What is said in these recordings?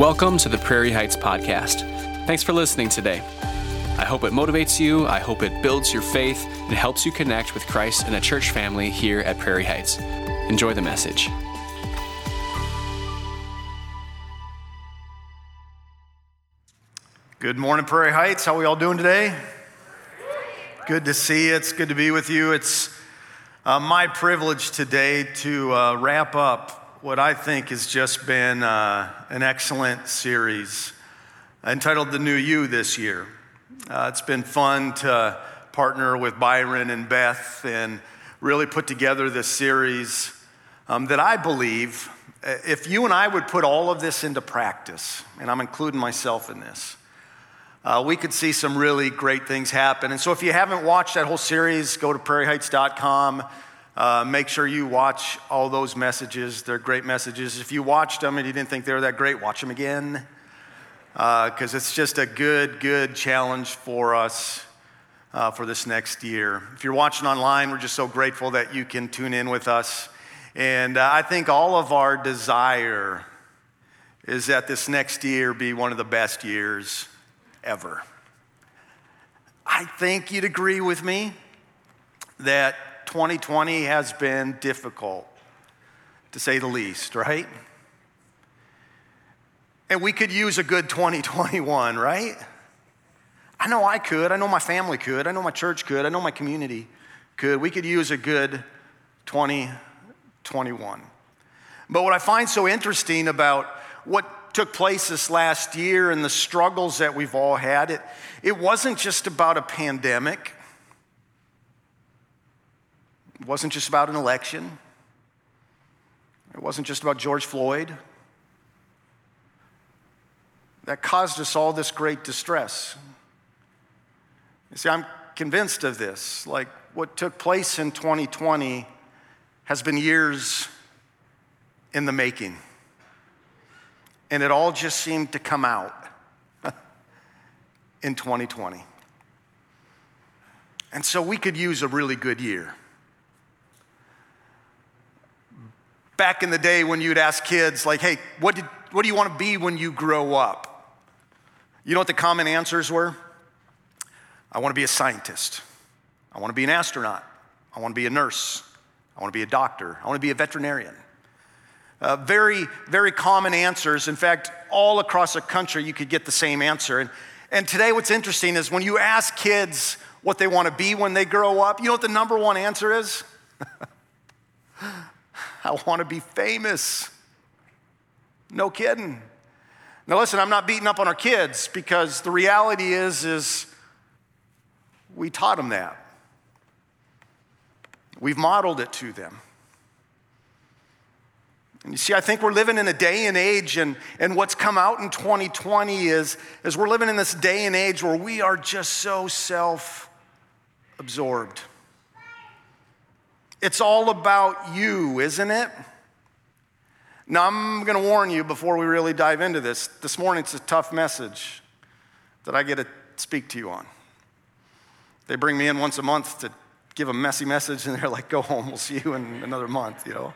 Welcome to the Prairie Heights Podcast. Thanks for listening today. I hope it motivates you, I hope it builds your faith, and helps you connect with Christ and a church family here at Prairie Heights. Enjoy the message. Good morning, Prairie Heights. How are we all doing today? Good to see you. It's good to be with you. It's uh, my privilege today to uh, wrap up what I think has just been uh, an excellent series entitled The New You this year. Uh, it's been fun to partner with Byron and Beth and really put together this series um, that I believe, uh, if you and I would put all of this into practice, and I'm including myself in this, uh, we could see some really great things happen. And so, if you haven't watched that whole series, go to prairieheights.com. Uh, make sure you watch all those messages. They're great messages. If you watched them and you didn't think they were that great, watch them again. Because uh, it's just a good, good challenge for us uh, for this next year. If you're watching online, we're just so grateful that you can tune in with us. And uh, I think all of our desire is that this next year be one of the best years ever. I think you'd agree with me that 2020 has been difficult, to say the least, right? And we could use a good 2021, right? I know I could. I know my family could. I know my church could. I know my community could. We could use a good 2021. But what I find so interesting about what took place this last year and the struggles that we've all had, it, it wasn't just about a pandemic. It wasn't just about an election. It wasn't just about George Floyd. That caused us all this great distress. You see, I'm convinced of this. Like what took place in 2020 has been years in the making and it all just seemed to come out in 2020. And so we could use a really good year. Back in the day when you'd ask kids, like, hey, what, did, what do you want to be when you grow up? You know what the common answers were? I want to be a scientist. I want to be an astronaut. I want to be a nurse. I want to be a doctor. I want to be a veterinarian. Uh, very, very common answers. In fact, all across the country, you could get the same answer. And, and today, what's interesting is when you ask kids what they want to be when they grow up, you know what the number one answer is? I want to be famous. No kidding. Now listen, I'm not beating up on our kids because the reality is is we taught them that. We've modeled it to them. And you see, I think we're living in a day and age, and, and what's come out in 2020 is, is we're living in this day and age where we are just so self absorbed. It's all about you, isn't it? Now, I'm going to warn you before we really dive into this. This morning, it's a tough message that I get to speak to you on. They bring me in once a month to give a messy message, and they're like, go home, we'll see you in another month, you know?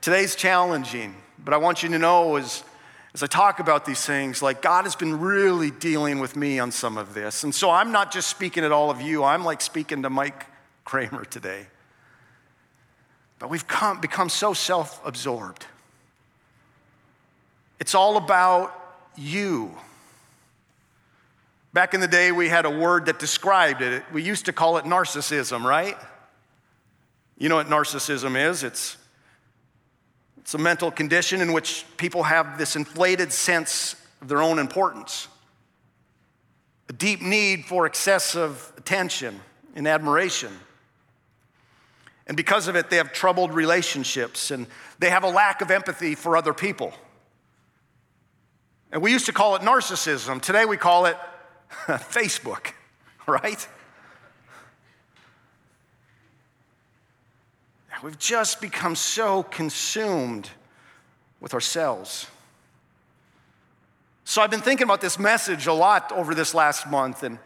Today's challenging, but I want you to know as, as I talk about these things, like God has been really dealing with me on some of this. And so I'm not just speaking at all of you, I'm like speaking to Mike Kramer today. But we've come, become so self absorbed. It's all about you. Back in the day, we had a word that described it. We used to call it narcissism, right? You know what narcissism is? It's it's a mental condition in which people have this inflated sense of their own importance, a deep need for excessive attention and admiration. And because of it, they have troubled relationships and they have a lack of empathy for other people. And we used to call it narcissism. Today we call it Facebook, right? We've just become so consumed with ourselves. So I've been thinking about this message a lot over this last month, and,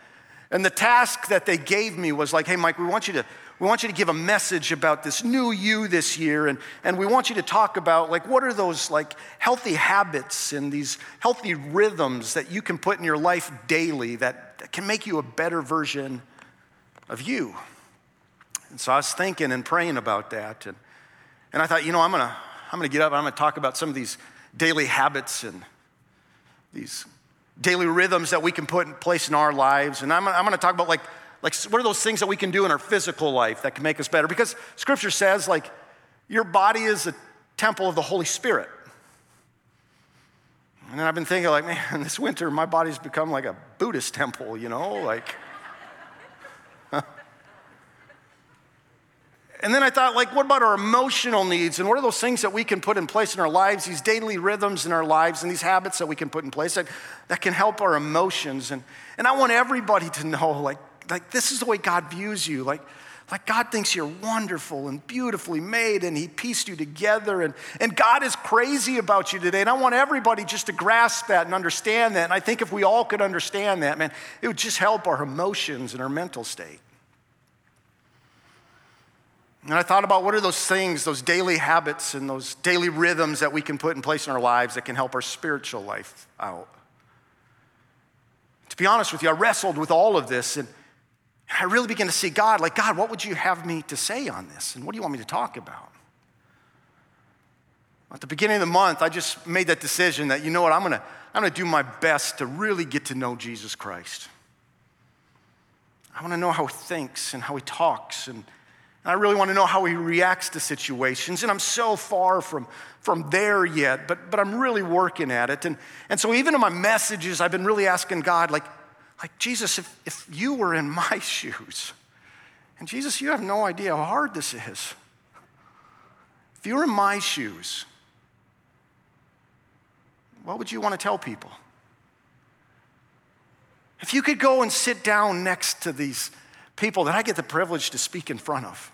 and the task that they gave me was like, hey, Mike, we want you to we want you to give a message about this new you this year. And, and we want you to talk about, like, what are those, like, healthy habits and these healthy rhythms that you can put in your life daily that, that can make you a better version of you. And so I was thinking and praying about that. And, and I thought, you know, I'm to I'm to get up and I'm to talk about some of these daily habits and these daily rhythms that we can put in place in our lives. And I'm, I'm to talk about like, like what are those things that we can do in our physical life that can make us better? Because scripture says like your body is a temple of the Holy Spirit. And then I've been thinking like, man, this winter my body's become like a Buddhist temple, you know, like And then I thought, like, what about our emotional needs? And what are those things that we can put in place in our lives, these daily rhythms in our lives, and these habits that we can put in place that, that can help our emotions? And, and I want everybody to know, like, like, this is the way God views you. Like, like God thinks you're wonderful and beautifully made, and He pieced you together. And, and God is crazy about you today. And I want everybody just to grasp that and understand that. And I think if we all could understand that, man, it would just help our emotions and our mental state. And I thought about what are those things, those daily habits and those daily rhythms that we can put in place in our lives that can help our spiritual life out. To be honest with you, I wrestled with all of this and I really began to see God, like, God, what would you have me to say on this? And what do you want me to talk about? At the beginning of the month, I just made that decision that, you know what, I'm gonna, I'm gonna do my best to really get to know Jesus Christ. I wanna know how he thinks and how he talks and I really want to know how he reacts to situations. And I'm so far from, from there yet, but, but I'm really working at it. And, and so even in my messages, I've been really asking God, like, like Jesus, if, if you were in my shoes, and Jesus, you have no idea how hard this is. If you were in my shoes, what would you want to tell people? If you could go and sit down next to these people that I get the privilege to speak in front of,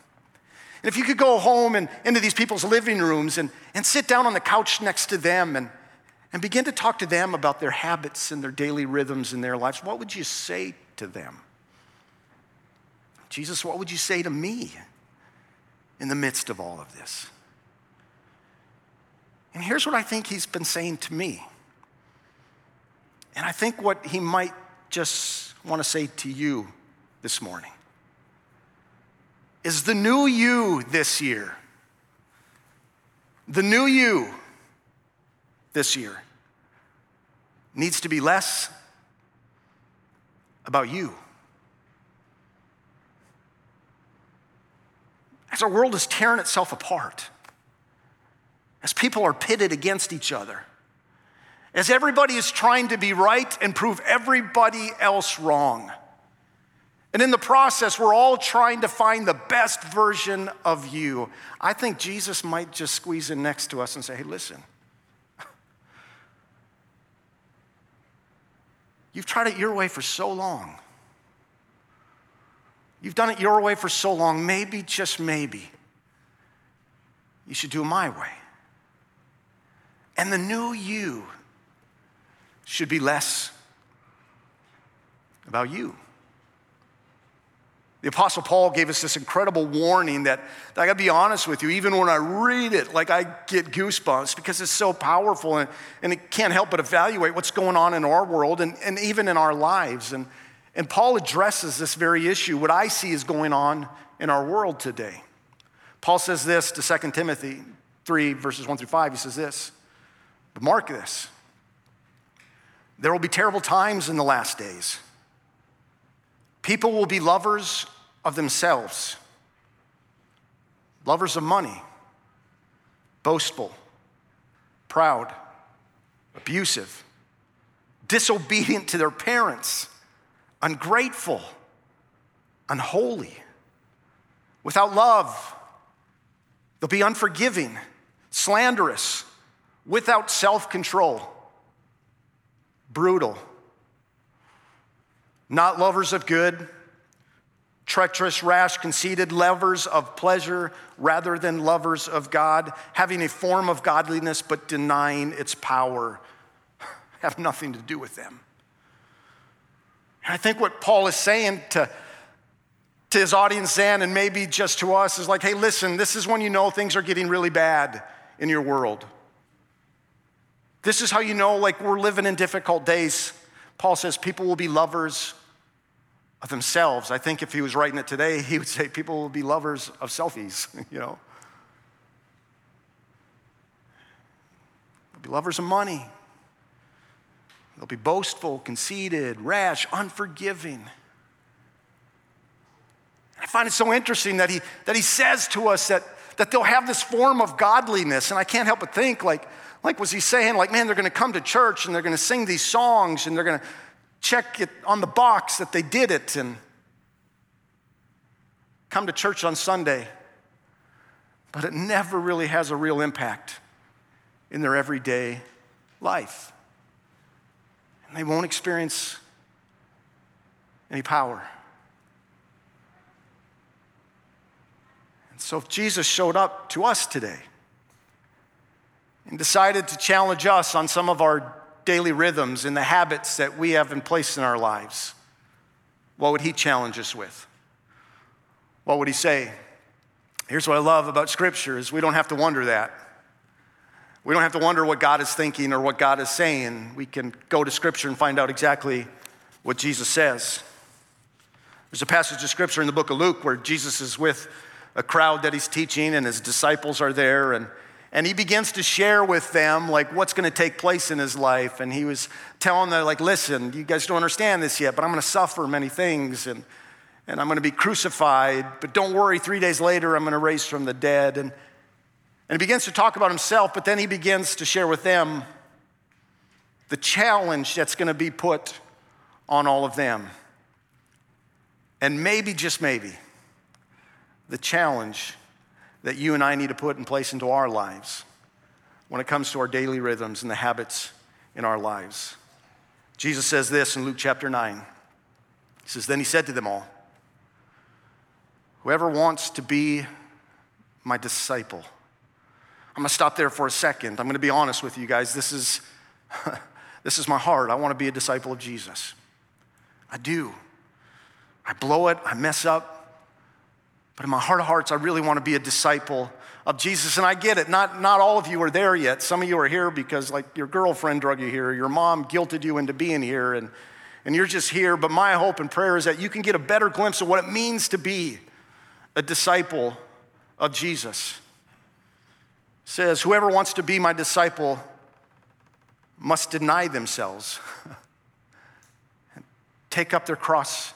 and if you could go home and into these people's living rooms and, and sit down on the couch next to them and, and begin to talk to them about their habits and their daily rhythms in their lives, what would you say to them? Jesus, what would you say to me in the midst of all of this? And here's what I think he's been saying to me. And I think what he might just want to say to you this morning is the new you this year. The new you this year needs to be less about you. As our world is tearing itself apart, as people are pitted against each other, as everybody is trying to be right and prove everybody else wrong and in the process, we're all trying to find the best version of you. I think Jesus might just squeeze in next to us and say, hey, listen. You've tried it your way for so long. You've done it your way for so long. Maybe, just maybe, you should do it my way. And the new you should be less about you. The Apostle Paul gave us this incredible warning that, that I gotta be honest with you, even when I read it, like I get goosebumps because it's so powerful and, and it can't help but evaluate what's going on in our world and, and even in our lives. And, and Paul addresses this very issue, what I see is going on in our world today. Paul says this to 2 Timothy 3, verses 1 through 5. He says this, but mark this there will be terrible times in the last days. People will be lovers of themselves, lovers of money, boastful, proud, abusive, disobedient to their parents, ungrateful, unholy, without love. They'll be unforgiving, slanderous, without self control, brutal, not lovers of good treacherous, rash, conceited, lovers of pleasure rather than lovers of God, having a form of godliness but denying its power, have nothing to do with them. I think what Paul is saying to to his audience then and maybe just to us is like, hey, listen, this is when you know things are getting really bad in your world. This is how you know, like, we're living in difficult days. Paul says people will be lovers of themselves. I think if he was writing it today, he would say people will be lovers of selfies, you know. They'll be lovers of money. They'll be boastful, conceited, rash, unforgiving. I find it so interesting that he, that he says to us that, that they'll have this form of godliness. And I can't help but think, like, like was he saying, like, man, they're going to come to church and they're going to sing these songs and they're going to check it on the box that they did it and come to church on Sunday. But it never really has a real impact in their everyday life. And they won't experience any power. And so, if Jesus showed up to us today and decided to challenge us on some of our daily rhythms and the habits that we have in place in our lives, what would he challenge us with? What would he say? Here's what I love about Scripture is we don't have to wonder that. We don't have to wonder what God is thinking or what God is saying. We can go to Scripture and find out exactly what Jesus says. There's a passage of Scripture in the book of Luke where Jesus is with a crowd that he's teaching, and his disciples are there. And, and he begins to share with them like what's going to take place in his life. And he was telling them, like, listen, you guys don't understand this yet, but I'm going to suffer many things. And, and I'm going to be crucified, but don't worry, three days later, I'm going to raise from the dead. And, and he begins to talk about himself, but then he begins to share with them the challenge that's going to be put on all of them. And maybe, just maybe, the challenge that you and I need to put in place into our lives when it comes to our daily rhythms and the habits in our lives. Jesus says this in Luke chapter 9. He says, Then he said to them all, Whoever wants to be my disciple, I'm gonna stop there for a second. I'm gonna be honest with you guys. This is, this is my heart. I wanna be a disciple of Jesus. I do. I blow it, I mess up, but in my heart of hearts, I really want to be a disciple of Jesus. And I get it. Not, not all of you are there yet. Some of you are here because, like, your girlfriend drug you here, your mom guilted you into being here, and, and you're just here. But my hope and prayer is that you can get a better glimpse of what it means to be a disciple of Jesus. It says, Whoever wants to be my disciple must deny themselves, and take up their cross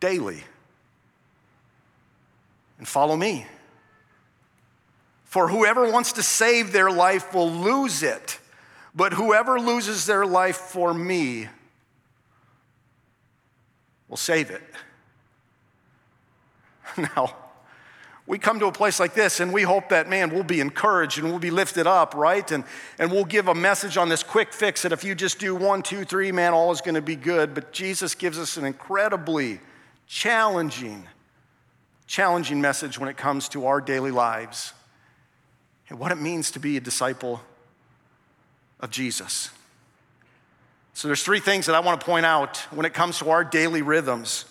daily and follow me. For whoever wants to save their life will lose it, but whoever loses their life for me will save it. Now, we come to a place like this and we hope that, man, we'll be encouraged and we'll be lifted up, right? And, and we'll give a message on this quick fix that if you just do one, two, three, man, all is going to be good. But Jesus gives us an incredibly challenging challenging message when it comes to our daily lives and what it means to be a disciple of Jesus. So there's three things that I want to point out when it comes to our daily rhythms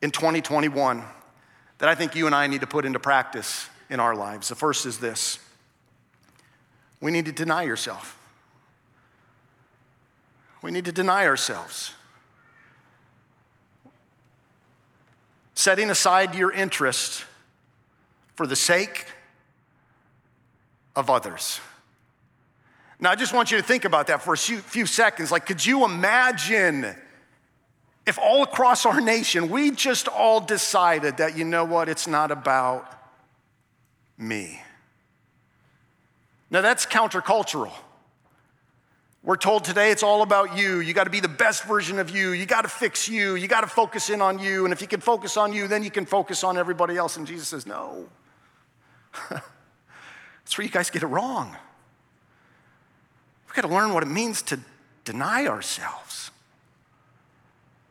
in 2021 that I think you and I need to put into practice in our lives. The first is this. We need to deny yourself. We need to deny ourselves. Setting aside your interests for the sake of others. Now, I just want you to think about that for a few seconds. Like, could you imagine if all across our nation we just all decided that, you know what, it's not about me? Now, that's countercultural. We're told today it's all about you. You got to be the best version of you. You got to fix you. You got to focus in on you. And if you can focus on you, then you can focus on everybody else. And Jesus says, No. That's where you guys get it wrong. We've got to learn what it means to deny ourselves,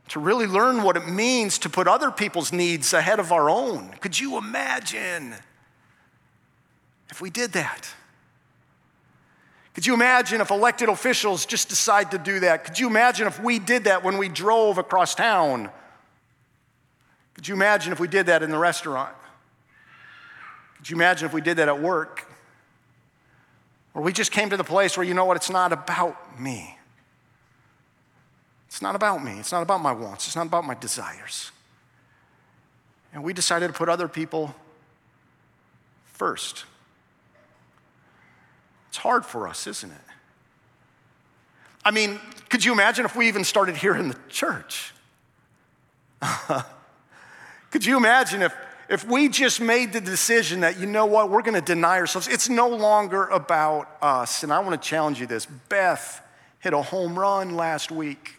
to really learn what it means to put other people's needs ahead of our own. Could you imagine if we did that? Could you imagine if elected officials just decide to do that? Could you imagine if we did that when we drove across town? Could you imagine if we did that in the restaurant? Could you imagine if we did that at work? Or we just came to the place where, you know what, it's not about me. It's not about me. It's not about my wants. It's not about my desires. And we decided to put other people first. It's hard for us, isn't it? I mean, could you imagine if we even started here in the church? could you imagine if, if we just made the decision that, you know what, we're going to deny ourselves? It's no longer about us. And I want to challenge you this. Beth hit a home run last week.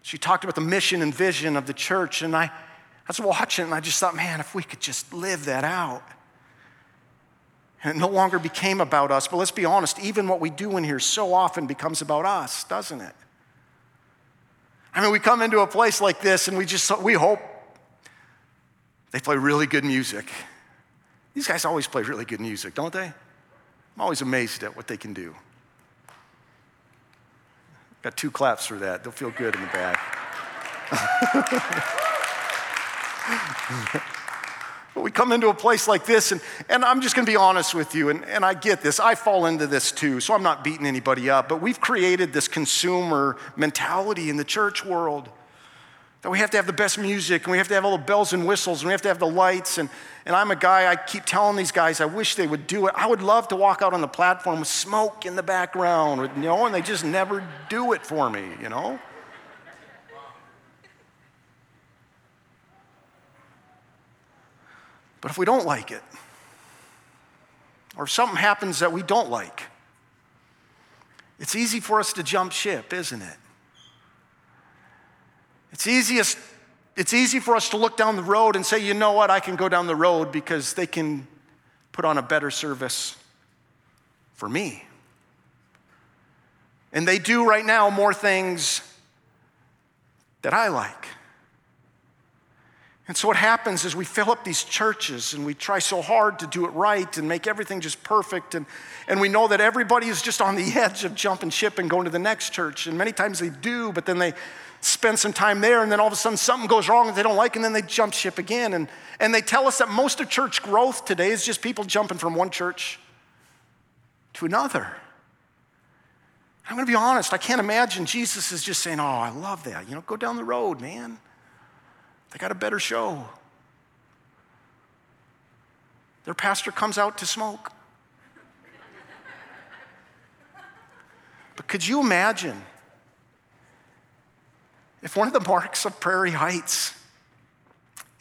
She talked about the mission and vision of the church, and I, I was watching and I just thought, man, if we could just live that out. And it no longer became about us, but let's be honest, even what we do in here so often becomes about us, doesn't it? I mean, we come into a place like this and we just, we hope they play really good music. These guys always play really good music, don't they? I'm always amazed at what they can do. Got two claps for that. They'll feel good in the back. but we come into a place like this, and, and I'm just gonna be honest with you, and, and I get this. I fall into this too, so I'm not beating anybody up, but we've created this consumer mentality in the church world that we have to have the best music and we have to have all the bells and whistles and we have to have the lights. And, and I'm a guy, I keep telling these guys, I wish they would do it. I would love to walk out on the platform with smoke in the background, you know, and they just never do it for me, you know? But if we don't like it, or if something happens that we don't like, it's easy for us to jump ship, isn't it? It's easiest, it's easy for us to look down the road and say, you know what, I can go down the road because they can put on a better service for me. And they do right now more things that I like. And so what happens is we fill up these churches and we try so hard to do it right and make everything just perfect. And, and we know that everybody is just on the edge of jumping ship and going to the next church. And many times they do, but then they spend some time there, and then all of a sudden something goes wrong that they don't like, and then they jump ship again. And, and they tell us that most of church growth today is just people jumping from one church to another. I'm gonna be honest, I can't imagine Jesus is just saying, Oh, I love that. You know, go down the road, man. They got a better show. Their pastor comes out to smoke. But could you imagine if one of the marks of Prairie Heights,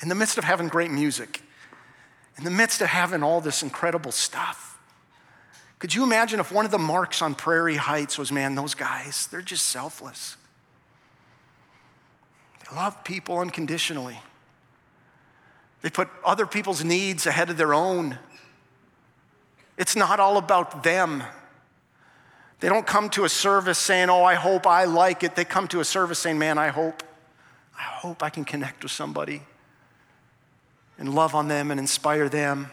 in the midst of having great music, in the midst of having all this incredible stuff, could you imagine if one of the marks on Prairie Heights was, man, those guys, they're just selfless. Love people unconditionally. They put other people's needs ahead of their own. It's not all about them. They don't come to a service saying, Oh, I hope I like it. They come to a service saying, Man, I hope, I hope I can connect with somebody and love on them and inspire them.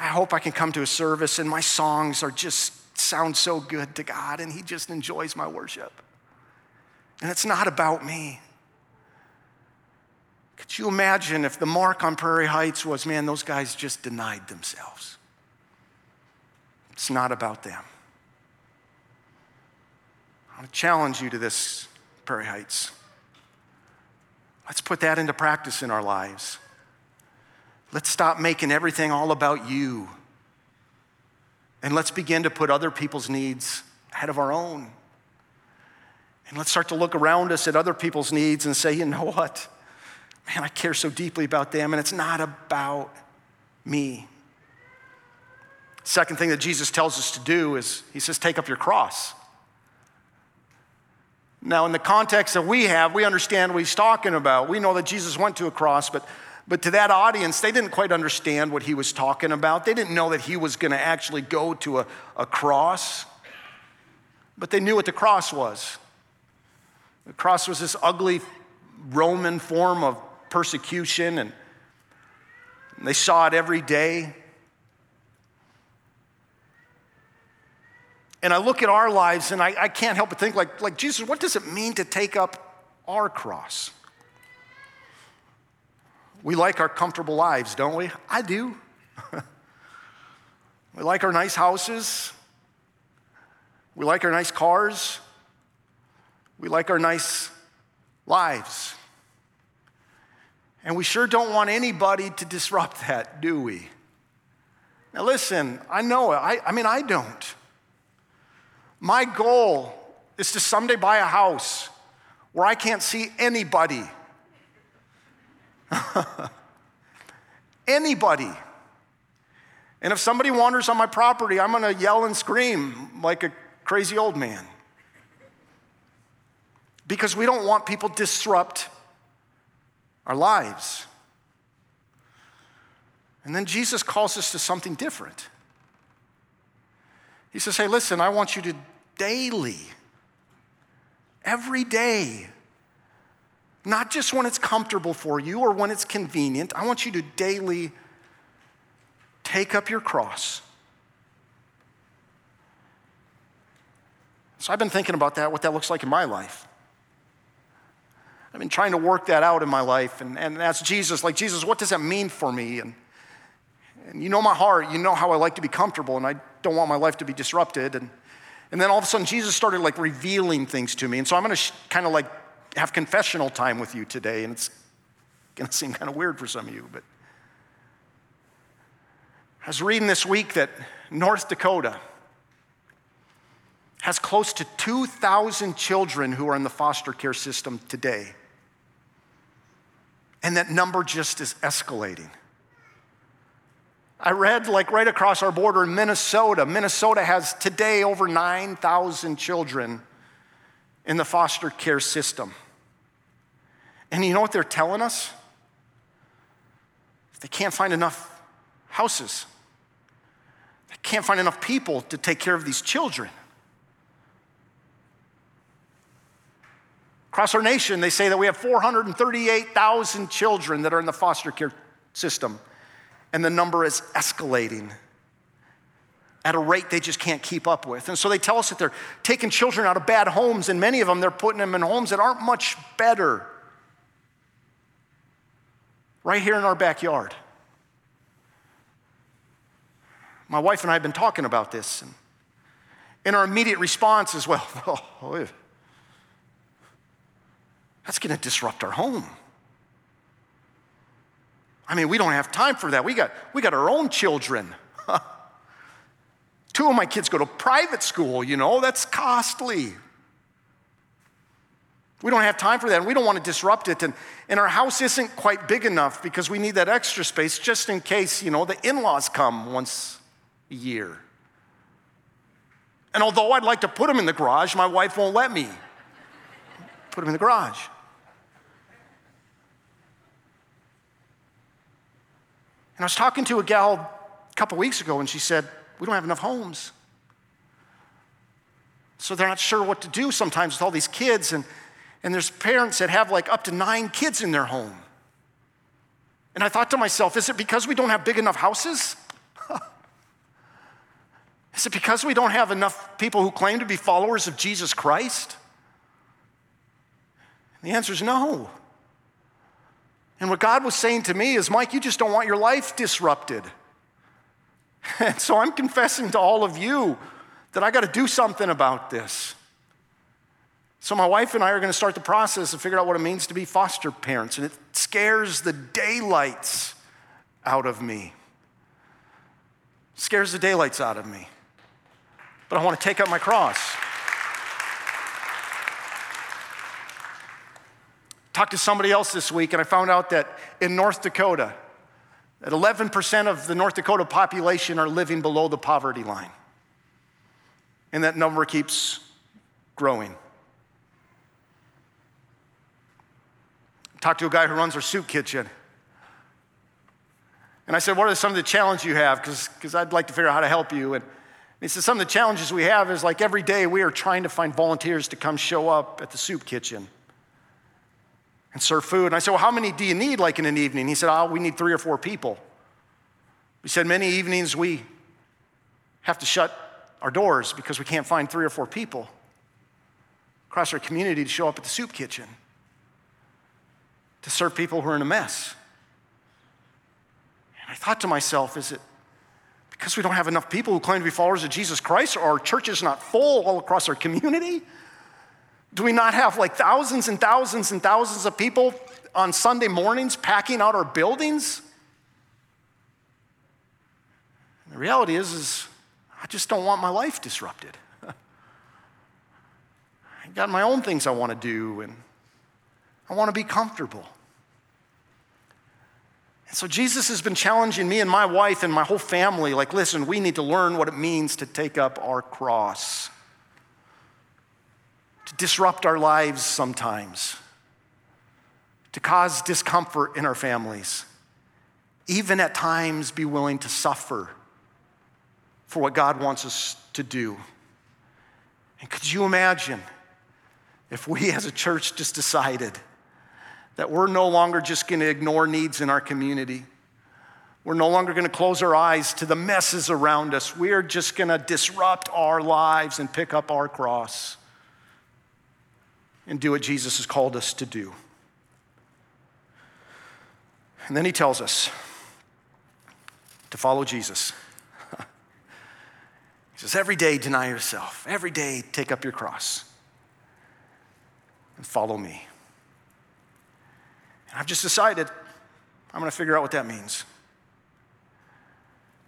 I hope I can come to a service and my songs are just sound so good to God and He just enjoys my worship. And it's not about me. Could you imagine if the mark on Prairie Heights was, man, those guys just denied themselves? It's not about them. I want to challenge you to this, Prairie Heights. Let's put that into practice in our lives. Let's stop making everything all about you. And let's begin to put other people's needs ahead of our own. And let's start to look around us at other people's needs and say, you know what? Man, I care so deeply about them, and it's not about me. Second thing that Jesus tells us to do is he says, take up your cross. Now, in the context that we have, we understand what he's talking about. We know that Jesus went to a cross, but, but to that audience, they didn't quite understand what he was talking about. They didn't know that he was going to actually go to a, a cross, but they knew what the cross was. The cross was this ugly Roman form of persecution, and they saw it every day. And I look at our lives and I, I can't help but think, like, like, Jesus, what does it mean to take up our cross? We like our comfortable lives, don't we? I do. we like our nice houses. We like our nice cars. We like our nice lives. And we sure don't want anybody to disrupt that, do we? Now, listen, I know it. I, I mean, I don't. My goal is to someday buy a house where I can't see anybody. anybody. And if somebody wanders on my property, I'm gonna yell and scream like a crazy old man. Because we don't want people disrupt our lives. And then Jesus calls us to something different. He says, Hey, listen, I want you to daily, every day, not just when it's comfortable for you or when it's convenient, I want you to daily take up your cross. So I've been thinking about that, what that looks like in my life. I've been trying to work that out in my life and, and ask Jesus, like, Jesus, what does that mean for me? And, and you know my heart, you know how I like to be comfortable, and I don't want my life to be disrupted. And, and then all of a sudden, Jesus started like revealing things to me. And so I'm going to sh- kind of like have confessional time with you today, and it's going to seem kind of weird for some of you, but I was reading this week that North Dakota has close to 2,000 children who are in the foster care system today. And that number just is escalating. I read like right across our border in Minnesota. Minnesota has today over 9,000 children in the foster care system. And you know what they're telling us? They can't find enough houses. They can't find enough people to take care of these children. Across our nation, they say that we have 438,000 children that are in the foster care system and the number is escalating at a rate they just can't keep up with. And so they tell us that they're taking children out of bad homes, and many of them they're putting them in homes that aren't much better. Right here in our backyard. My wife and I have been talking about this, and, and our immediate response is well, oh, that's going to disrupt our home. I mean, we don't have time for that. We got, we got our own children. Two of my kids go to private school, you know, that's costly. We don't have time for that, and we don't want to disrupt it. And, and our house isn't quite big enough because we need that extra space just in case, you know, the in laws come once a year. And although I'd like to put them in the garage, my wife won't let me put them in the garage. And I was talking to a gal a couple weeks ago, and she said, We don't have enough homes. So they're not sure what to do sometimes with all these kids. And, and there's parents that have like up to nine kids in their home. And I thought to myself, is it because we don't have big enough houses? is it because we don't have enough people who claim to be followers of Jesus Christ? And the answer is no. And what God was saying to me is, Mike, you just don't want your life disrupted. And so I'm confessing to all of you that I got to do something about this. So my wife and I are going to start the process of figuring out what it means to be foster parents. And it scares the daylights out of me. Scares the daylights out of me. But I want to take up my cross. Talked to somebody else this week, and I found out that in North Dakota, that 11% of the North Dakota population are living below the poverty line. And that number keeps growing. Talked to a guy who runs our soup kitchen. And I said, What are some of the challenges you have? Because I'd like to figure out how to help you. And he said, Some of the challenges we have is like every day we are trying to find volunteers to come show up at the soup kitchen and serve food. And I said, Well, how many do you need like in an evening? He said, Oh, we need three or four people. He said, Many evenings we have to shut our doors because we can't find three or four people across our community to show up at the soup kitchen to serve people who are in a mess. And I thought to myself, is it because we don't have enough people who claim to be followers of Jesus Christ, or our church is not full all across our community? Do we not have like thousands and thousands and thousands of people on Sunday mornings packing out our buildings? And the reality is, is I just don't want my life disrupted. I got my own things I want to do, and I want to be comfortable. And so Jesus has been challenging me and my wife and my whole family like, listen, we need to learn what it means to take up our cross, to disrupt our lives sometimes, to cause discomfort in our families, even at times be willing to suffer for what God wants us to do. And could you imagine if we as a church just decided that we're no longer just going to ignore needs in our community? We're no longer going to close our eyes to the messes around us. We're just going to disrupt our lives and pick up our cross and do what Jesus has called us to do. And then he tells us to follow Jesus. He says, every day deny yourself, every day take up your cross and follow me. And I've just decided I'm going to figure out what that means.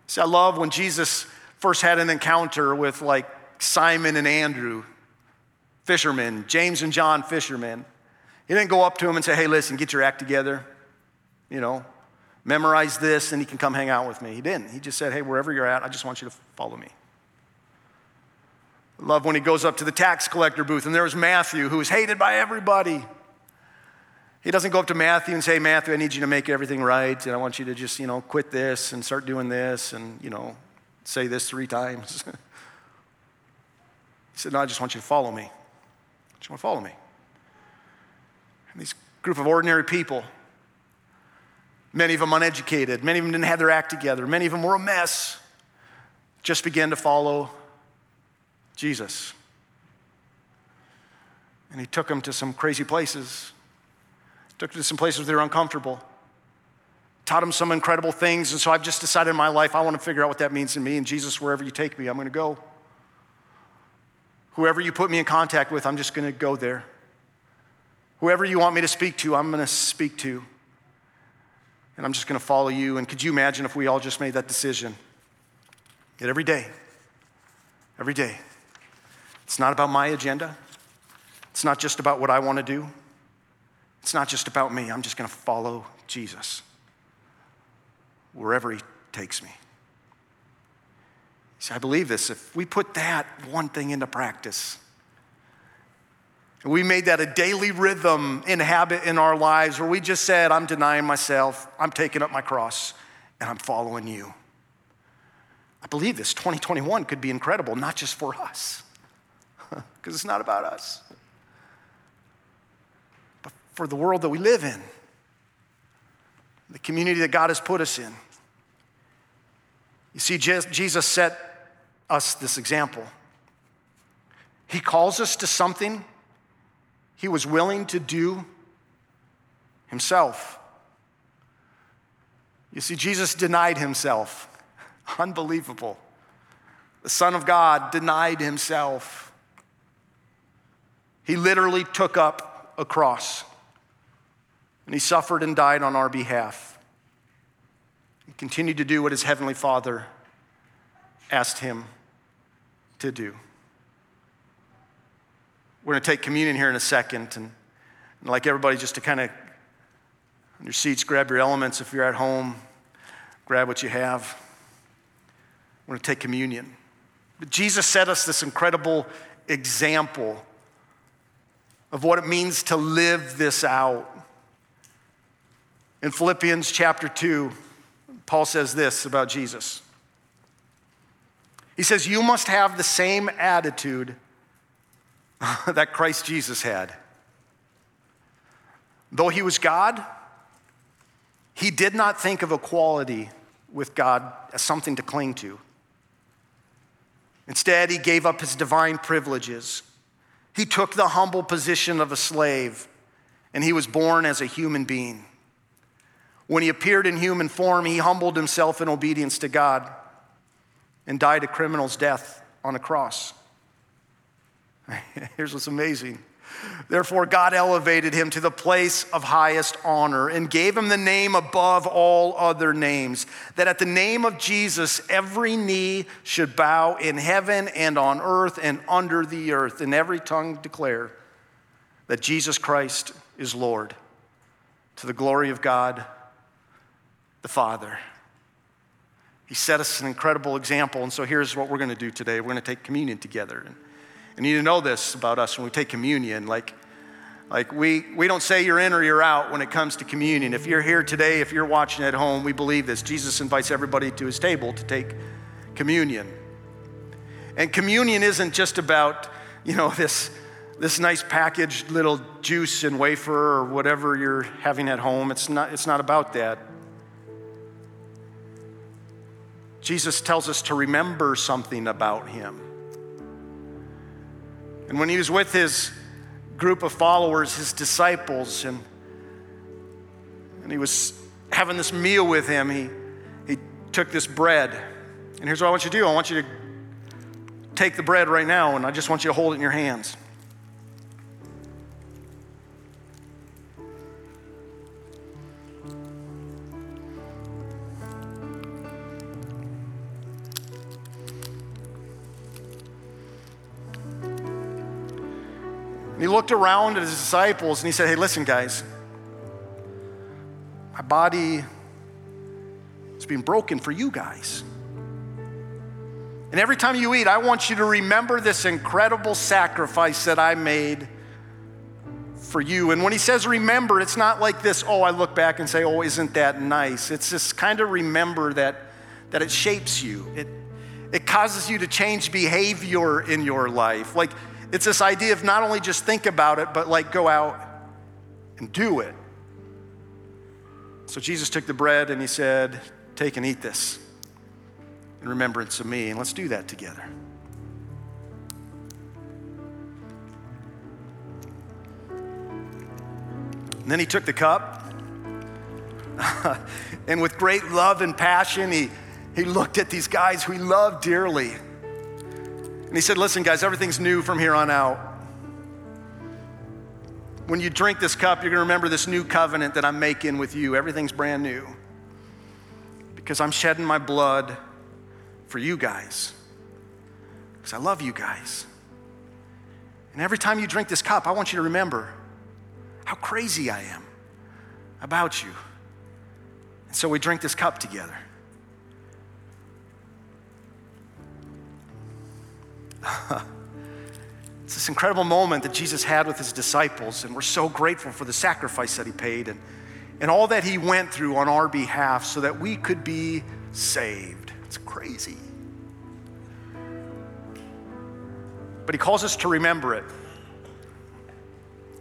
See, I love when Jesus first had an encounter with like Simon and Andrew, fishermen, James and John, fishermen. He didn't go up to him and say, hey, listen, get your act together. You know, memorize this and you can come hang out with me. He didn't. He just said, hey, wherever you're at, I just want you to follow me. Love when he goes up to the tax collector booth and there's Matthew, who is hated by everybody. He doesn't go up to Matthew and say, Matthew, I need you to make everything right, and I want you to just, you know, quit this and start doing this and, you know, say this three times. he said, No, I just want you to follow me. I just want to follow me. And these group of ordinary people, many of them uneducated, many of them didn't have their act together, many of them were a mess, just began to follow Jesus. And he took them to some crazy places, took them to some places where they were uncomfortable, taught them some incredible things. And so I've just decided in my life, I want to figure out what that means to me. And Jesus, wherever you take me, I'm going to go. Whoever you put me in contact with, I'm just going to go there. Whoever you want me to speak to, I'm going to speak to. And I'm just going to follow you. And could you imagine if we all just made that decision? That every day, every day, it's not about my agenda. It's not just about what I want to do. It's not just about me. I'm just going to follow Jesus wherever he takes me. See, I believe this. If we put that one thing into practice, we made that a daily rhythm in habit in our lives where we just said, I'm denying myself, I'm taking up my cross, and I'm following you. I believe this 2021 could be incredible, not just for us because it's not about us, but for the world that we live in, the community that God has put us in. You see, Jesus set us this example. He calls us to something he was willing to do himself. You see, Jesus denied himself. Unbelievable. The Son of God denied himself. He literally took up a cross and he suffered and died on our behalf. He continued to do what his heavenly Father asked him to do. We're going to take communion here in a second, and, like everybody, just to kind of on your seats, grab your elements if you're at home, grab what you have. We're going to take communion. But Jesus set us this incredible example of what it means to live this out. In Philippians chapter 2, Paul says this about Jesus. He says, You must have the same attitude that Christ Jesus had. Though he was God, he did not think of equality with God as something to cling to. Instead, he gave up his divine privileges he took the humble position of a slave, and he was born as a human being. When he appeared in human form, he humbled himself in obedience to God and died a criminal's death on a cross. Here's what's amazing. Therefore, God elevated him to the place of highest honor and gave him the name above all other names, that at the name of Jesus, every knee should bow in heaven and on earth and under the earth, and every tongue declare that Jesus Christ is Lord, to the glory of God the Father. He set us an incredible example, and so here's what we're going to do today. We're going to take communion together. And you need to know this about us when we take communion. Like, like we, we don't say you're in or you're out when it comes to communion. If you're here today, if you're watching at home, we believe this. Jesus invites everybody to his table to take communion. And communion isn't just about, you know, this, this nice packaged little juice and wafer or whatever you're having at home. It's not, it's not about that. Jesus tells us to remember something about him. And when he was with his group of followers, his disciples, and, and he was having this meal with him, he, he took this bread. And here's what I want you to do I want you to take the bread right now, and I just want you to hold it in your hands. Looked around at his disciples and he said, Hey, listen, guys, my body is being broken for you guys. And every time you eat, I want you to remember this incredible sacrifice that I made for you. And when he says remember, it's not like this, oh, I look back and say, oh, isn't that nice? It's this kind of remember that, that it shapes you. It, it causes you to change behavior in your life. Like it's this idea of not only just think about it, but like go out and do it. So Jesus took the bread and he said, Take and eat this in remembrance of me. And let's do that together. And then he took the cup, and with great love and passion, he, he looked at these guys who he loved dearly. And he said, Listen, guys, everything's new from here on out. When you drink this cup, you're going to remember this new covenant that I'm making with you. Everything's brand new. Because I'm shedding my blood for you guys. Because I love you guys. And every time you drink this cup, I want you to remember how crazy I am about you. And so we drink this cup together. it's this incredible moment that Jesus had with his disciples, and we're so grateful for the sacrifice that he paid and, and all that he went through on our behalf so that we could be saved. It's crazy. But he calls us to remember it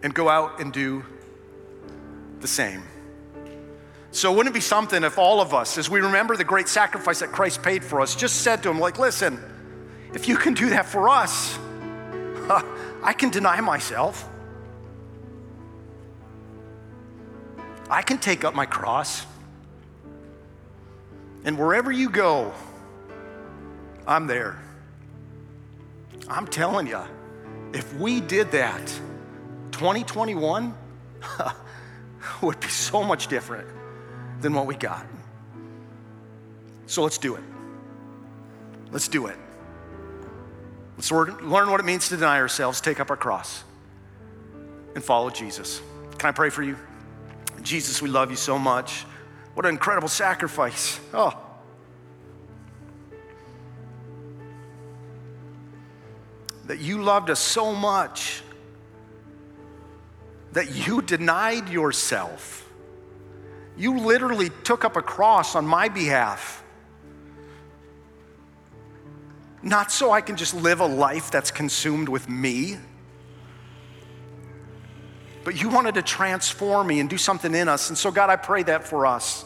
and go out and do the same. So, wouldn't it be something if all of us, as we remember the great sacrifice that Christ paid for us, just said to him, like, listen, if you can do that for us, I can deny myself. I can take up my cross. And wherever you go, I'm there. I'm telling you, if we did that, 2021 would be so much different than what we got. So let's do it. Let's do it. Let's learn what it means to deny ourselves, take up our cross, and follow Jesus. Can I pray for you? Jesus, we love you so much. What an incredible sacrifice. Oh. That you loved us so much that you denied yourself. You literally took up a cross on my behalf not so I can just live a life that's consumed with me, but you wanted to transform me and do something in us. And so, God, I pray that for us.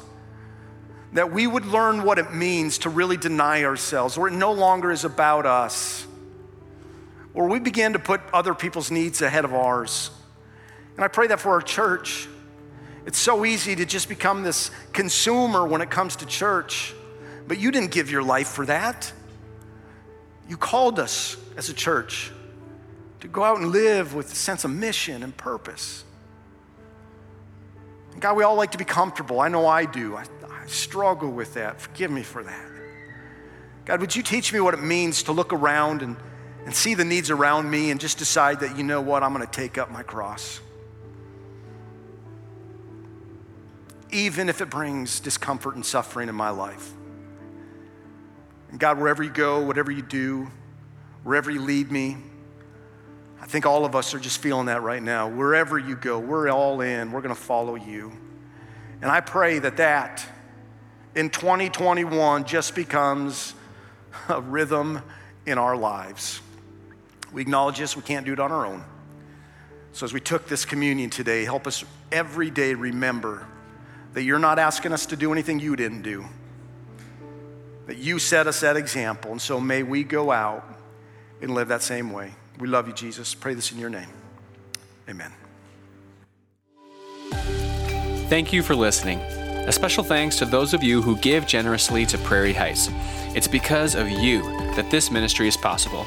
That we would learn what it means to really deny ourselves, where it no longer is about us, where we begin to put other people's needs ahead of ours. And I pray that for our church. It's so easy to just become this consumer when it comes to church, but you didn't give your life for that. You called us as a church to go out and live with a sense of mission and purpose. And God, we all like to be comfortable. I know I do. I, I struggle with that. Forgive me for that. God, would you teach me what it means to look around and, and see the needs around me and just decide that, you know what, I'm going to take up my cross? Even if it brings discomfort and suffering in my life. And God, wherever you go, whatever you do, wherever you lead me, I think all of us are just feeling that right now. Wherever you go, we're all in. We're going to follow you. And I pray that that in 2021 just becomes a rhythm in our lives. We acknowledge this, we can't do it on our own. So, as we took this communion today, help us every day remember that you're not asking us to do anything you didn't do, that you set us that example. And so, may we go out and live that same way. We love you, Jesus. Pray this in your name. Amen. Thank you for listening. A special thanks to those of you who give generously to Prairie Heights. It's because of you that this ministry is possible.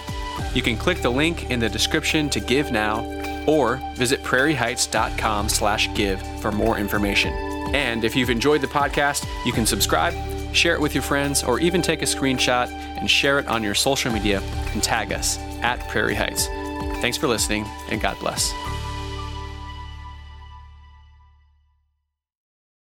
You can click the link in the description to give now or visit prairieheights.com/give for more information. And if you've enjoyed the podcast, you can subscribe, share it with your friends, or even take a screenshot and share it on your social media and tag us at Prairie Heights. Thanks for listening, and God bless.